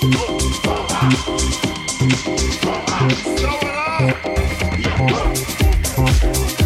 Throw it up!